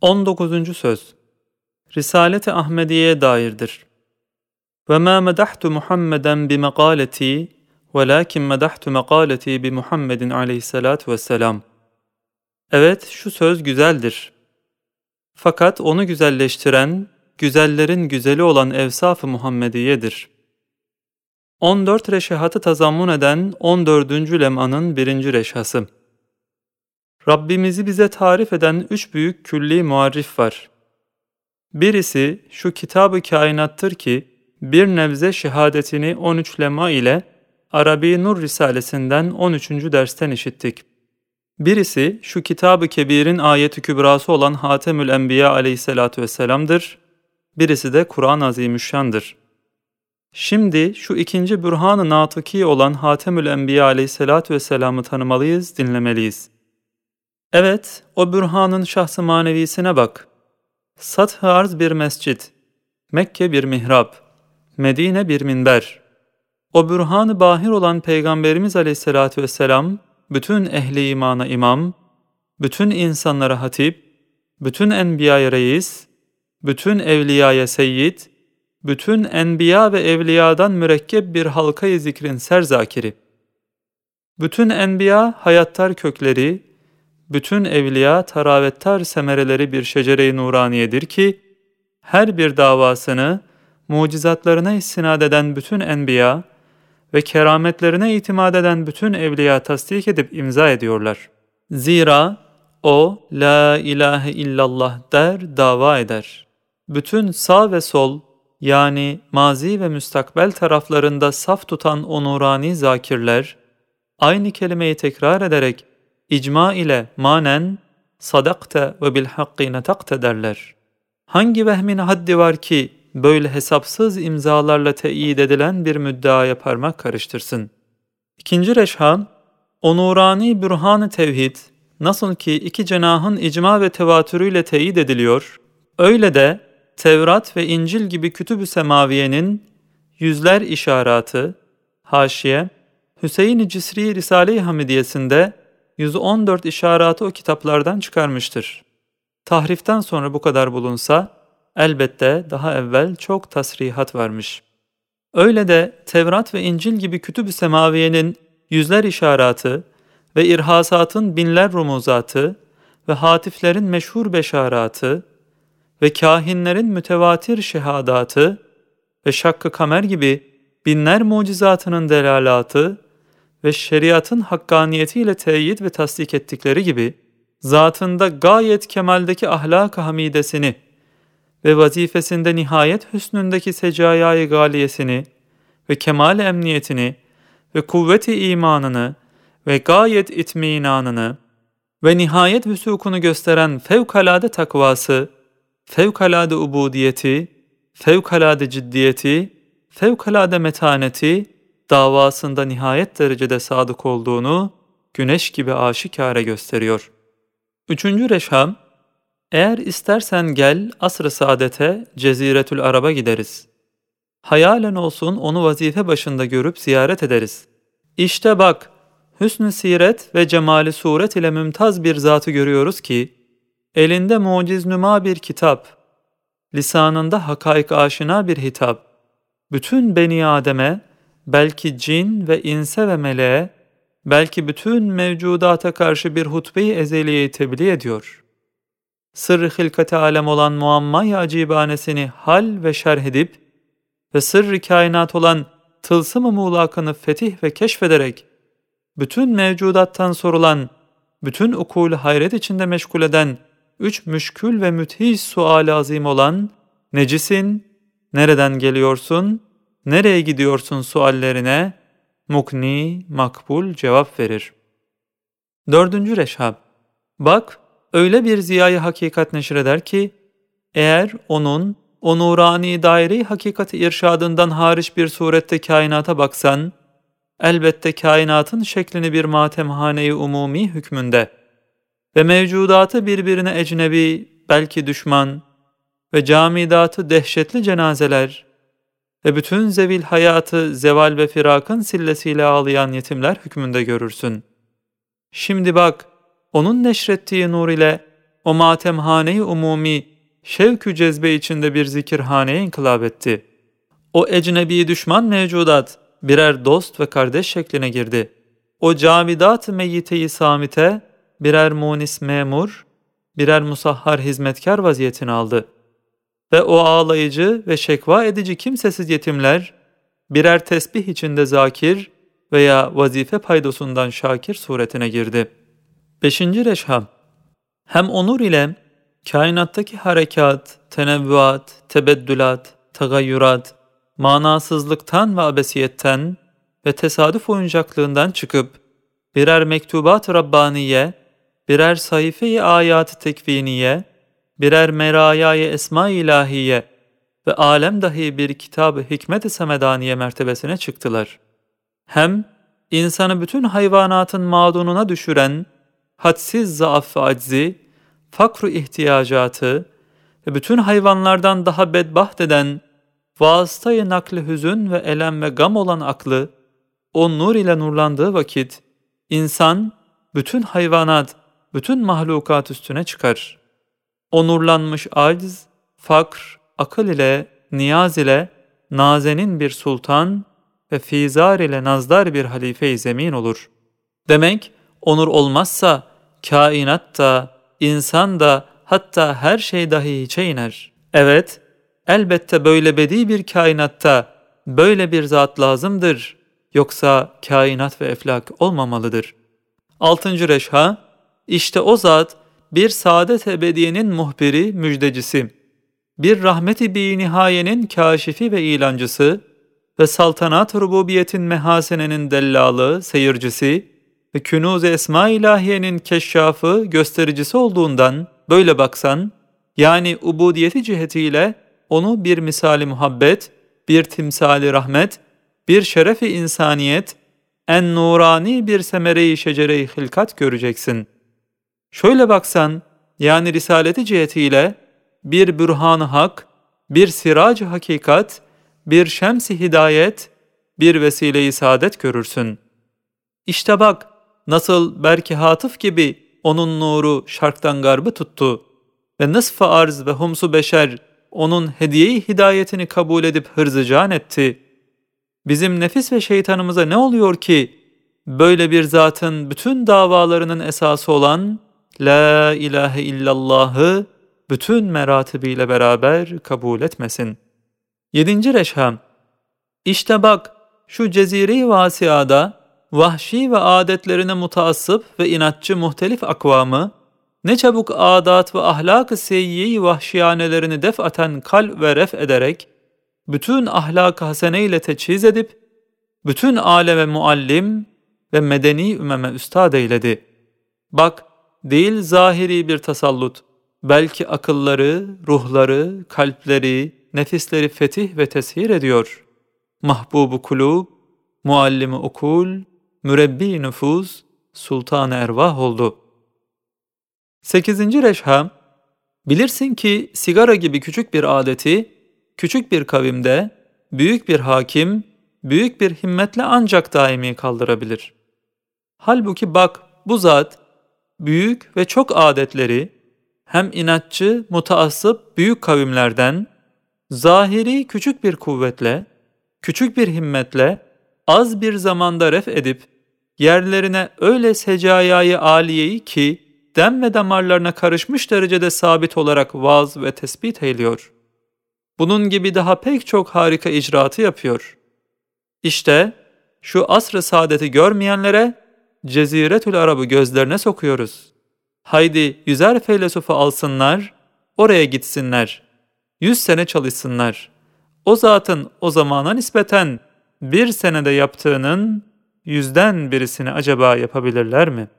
19. Söz Risalet-i Ahmediye'ye dairdir. Ve ma medahtu Muhammeden bi mekaleti velakin medahtu mekaleti bi Muhammedin aleyhissalatu vesselam. Evet, şu söz güzeldir. Fakat onu güzelleştiren, güzellerin güzeli olan evsaf-ı Muhammediye'dir. 14 reşahatı tazammun eden 14. lemanın birinci reşhası. Rabbimizi bize tarif eden üç büyük külli muarrif var. Birisi şu kitabı kainattır ki, bir nebze şehadetini 13 lema ile Arabi Nur Risalesinden 13. dersten işittik. Birisi şu kitabı kebirin ayeti kübrası olan Hatemül Enbiya aleyhissalatu vesselam'dır. Birisi de Kur'an-ı Azimüşşan'dır. Şimdi şu ikinci bürhan-ı natıki olan Hatemül Enbiya aleyhissalatu vesselam'ı tanımalıyız, dinlemeliyiz.'' Evet, o bürhanın şahsı manevisine bak. Sath-ı arz bir mescit, Mekke bir mihrap, Medine bir minber. O bürhan-ı bahir olan Peygamberimiz aleyhissalatü vesselam, bütün ehli imana imam, bütün insanlara hatip, bütün enbiyaya reis, bütün evliyaya seyyid, bütün enbiya ve evliyadan mürekkep bir halkayı zikrin serzakiri. Bütün enbiya hayattar kökleri, bütün evliya taravettar semereleri bir şecere-i nuraniyedir ki, her bir davasını mucizatlarına istinad eden bütün enbiya ve kerametlerine itimat eden bütün evliya tasdik edip imza ediyorlar. Zira o la ilahe illallah der, dava eder. Bütün sağ ve sol yani mazi ve müstakbel taraflarında saf tutan o nurani zakirler, aynı kelimeyi tekrar ederek icma ile manen sadakte ve bil hakki netakte derler. Hangi vehmin haddi var ki böyle hesapsız imzalarla teyit edilen bir müddeaya parmak karıştırsın? İkinci reşha, o nurani bürhan-ı tevhid, nasıl ki iki cenahın icma ve tevatürüyle teyit ediliyor, öyle de Tevrat ve İncil gibi kütüb-ü semaviyenin yüzler işaratı, haşiye, Hüseyin-i Cisri Risale-i Hamidiyesinde 114 işaratı o kitaplardan çıkarmıştır. Tahriften sonra bu kadar bulunsa, elbette daha evvel çok tasrihat varmış. Öyle de Tevrat ve İncil gibi kütüb-ü semaviyenin yüzler işaratı ve irhasatın binler rumuzatı ve hatiflerin meşhur beşaratı ve kahinlerin mütevatir şehadatı ve şakkı kamer gibi binler mucizatının delalatı ve şeriatın hakkaniyetiyle teyit ve tasdik ettikleri gibi, zatında gayet kemaldeki ahlak-ı hamidesini ve vazifesinde nihayet hüsnündeki secayayı galiyesini ve kemal emniyetini ve kuvveti imanını ve gayet itminanını ve nihayet vüsukunu gösteren fevkalade takvası, fevkalade ubudiyeti, fevkalade ciddiyeti, fevkalade metaneti davasında nihayet derecede sadık olduğunu güneş gibi aşikare gösteriyor. Üçüncü reşham, eğer istersen gel asr-ı saadete Ceziretül Arab'a gideriz. Hayalen olsun onu vazife başında görüp ziyaret ederiz. İşte bak, hüsnü siret ve cemali suret ile mümtaz bir zatı görüyoruz ki, elinde muciz nüma bir kitap, lisanında hakaik aşina bir hitap, bütün beni Adem'e belki cin ve inse ve meleğe, belki bütün mevcudata karşı bir hutbe-i ezeliyeyi tebliğ ediyor. Sırrı hilkati alem olan muamma-i acibanesini hal ve şerh edip ve sırrı kainat olan tılsım-ı muğlakını fetih ve keşfederek, bütün mevcudattan sorulan, bütün ukul hayret içinde meşgul eden, üç müşkül ve müthiş sual azim olan, necisin, nereden geliyorsun, nereye gidiyorsun suallerine mukni, makbul cevap verir. Dördüncü reşhab, bak öyle bir ziyayı hakikat neşreder ki, eğer onun o nurani daire hakikati irşadından hariç bir surette kainata baksan, elbette kainatın şeklini bir matemhane-i umumi hükmünde ve mevcudatı birbirine ecnebi, belki düşman ve camidatı dehşetli cenazeler, ve bütün zevil hayatı zeval ve firakın sillesiyle ağlayan yetimler hükmünde görürsün. Şimdi bak, onun neşrettiği nur ile o matemhane-i umumi şevkü cezbe içinde bir zikirhaneye inkılap etti. O ecnebi düşman mevcudat birer dost ve kardeş şekline girdi. O cavidat meyyite-i samite birer munis memur, birer musahhar hizmetkar vaziyetini aldı. Ve o ağlayıcı ve şekva edici kimsesiz yetimler birer tesbih içinde zakir veya vazife paydosundan şakir suretine girdi. Beşinci reşham Hem onur ile kainattaki harekat, tenevvuat, tebeddülat, tagayyurat, manasızlıktan ve abesiyetten ve tesadüf oyuncaklığından çıkıp birer mektubat Rabbaniye, birer sayfe-i ayat-ı tekviniye, birer merayay esma ilahiye ve alem dahi bir kitab-ı hikmet-i semedaniye mertebesine çıktılar. Hem insanı bütün hayvanatın mağdununa düşüren hadsiz zaaf ve aczi, fakru ihtiyacatı ve bütün hayvanlardan daha bedbaht eden vasıtayı nakli hüzün ve elem ve gam olan aklı, o nur ile nurlandığı vakit, insan, bütün hayvanat, bütün mahlukat üstüne çıkar. O nurlanmış aciz, fakr, akıl ile, niyaz ile, nazenin bir sultan ve fizar ile nazdar bir halife-i zemin olur. Demek, onur olmazsa, kainat da, insan da, hatta her şey dahi hiçe iner. Evet, elbette böyle bedi bir kainatta böyle bir zat lazımdır. Yoksa kainat ve eflak olmamalıdır. Altıncı reşha, işte o zat bir saadet ebediyenin muhbiri, müjdecisi, bir rahmeti bi nihayenin kaşifi ve ilancısı ve saltanat rububiyetin mehasenenin dellalı, seyircisi ve künuz-i esma ilahiyenin keşşafı, göstericisi olduğundan böyle baksan, yani ubudiyeti cihetiyle onu bir misali muhabbet, bir timsali rahmet, bir şerefi insaniyet, en nurani bir semere-i şecere-i hilkat göreceksin. Şöyle baksan, yani risaleti cihetiyle bir bürhan hak, bir sirac hakikat, bir şems-i hidayet, bir vesile-i saadet görürsün. İşte bak, nasıl belki hatıf gibi onun nuru şarktan garbı tuttu ve nısf arz ve humsu beşer onun hediyeyi hidayetini kabul edip hırzıcan etti. Bizim nefis ve şeytanımıza ne oluyor ki böyle bir zatın bütün davalarının esası olan La ilahe illallah'ı bütün meratibiyle beraber kabul etmesin. Yedinci reşham İşte bak şu cezire-i vasiada vahşi ve adetlerine mutaassıp ve inatçı muhtelif akvamı ne çabuk adat ve ahlak-ı seyyiye vahşiyanelerini defaten kal ve ref ederek, bütün ahlak-ı hasene ile teçhiz edip, bütün aleme muallim ve medeni ümeme üstad eyledi. Bak, değil zahiri bir tasallut, belki akılları, ruhları, kalpleri, nefisleri fetih ve teshir ediyor. Mahbubu kulub, muallimi okul, mürebbi nüfuz, sultan ervah oldu.'' Sekizinci reşha, bilirsin ki sigara gibi küçük bir adeti, küçük bir kavimde, büyük bir hakim, büyük bir himmetle ancak daimi kaldırabilir. Halbuki bak bu zat, büyük ve çok adetleri, hem inatçı, mutaassıp büyük kavimlerden, zahiri küçük bir kuvvetle, küçük bir himmetle, az bir zamanda ref edip, yerlerine öyle secayayı aliyeyi ki, dem ve damarlarına karışmış derecede sabit olarak vaaz ve tespit eyliyor. Bunun gibi daha pek çok harika icraatı yapıyor. İşte şu asr-ı saadeti görmeyenlere Ceziretül Arab'ı gözlerine sokuyoruz. Haydi yüzer feylesufu alsınlar, oraya gitsinler. Yüz sene çalışsınlar. O zatın o zamana nispeten bir senede yaptığının yüzden birisini acaba yapabilirler mi?''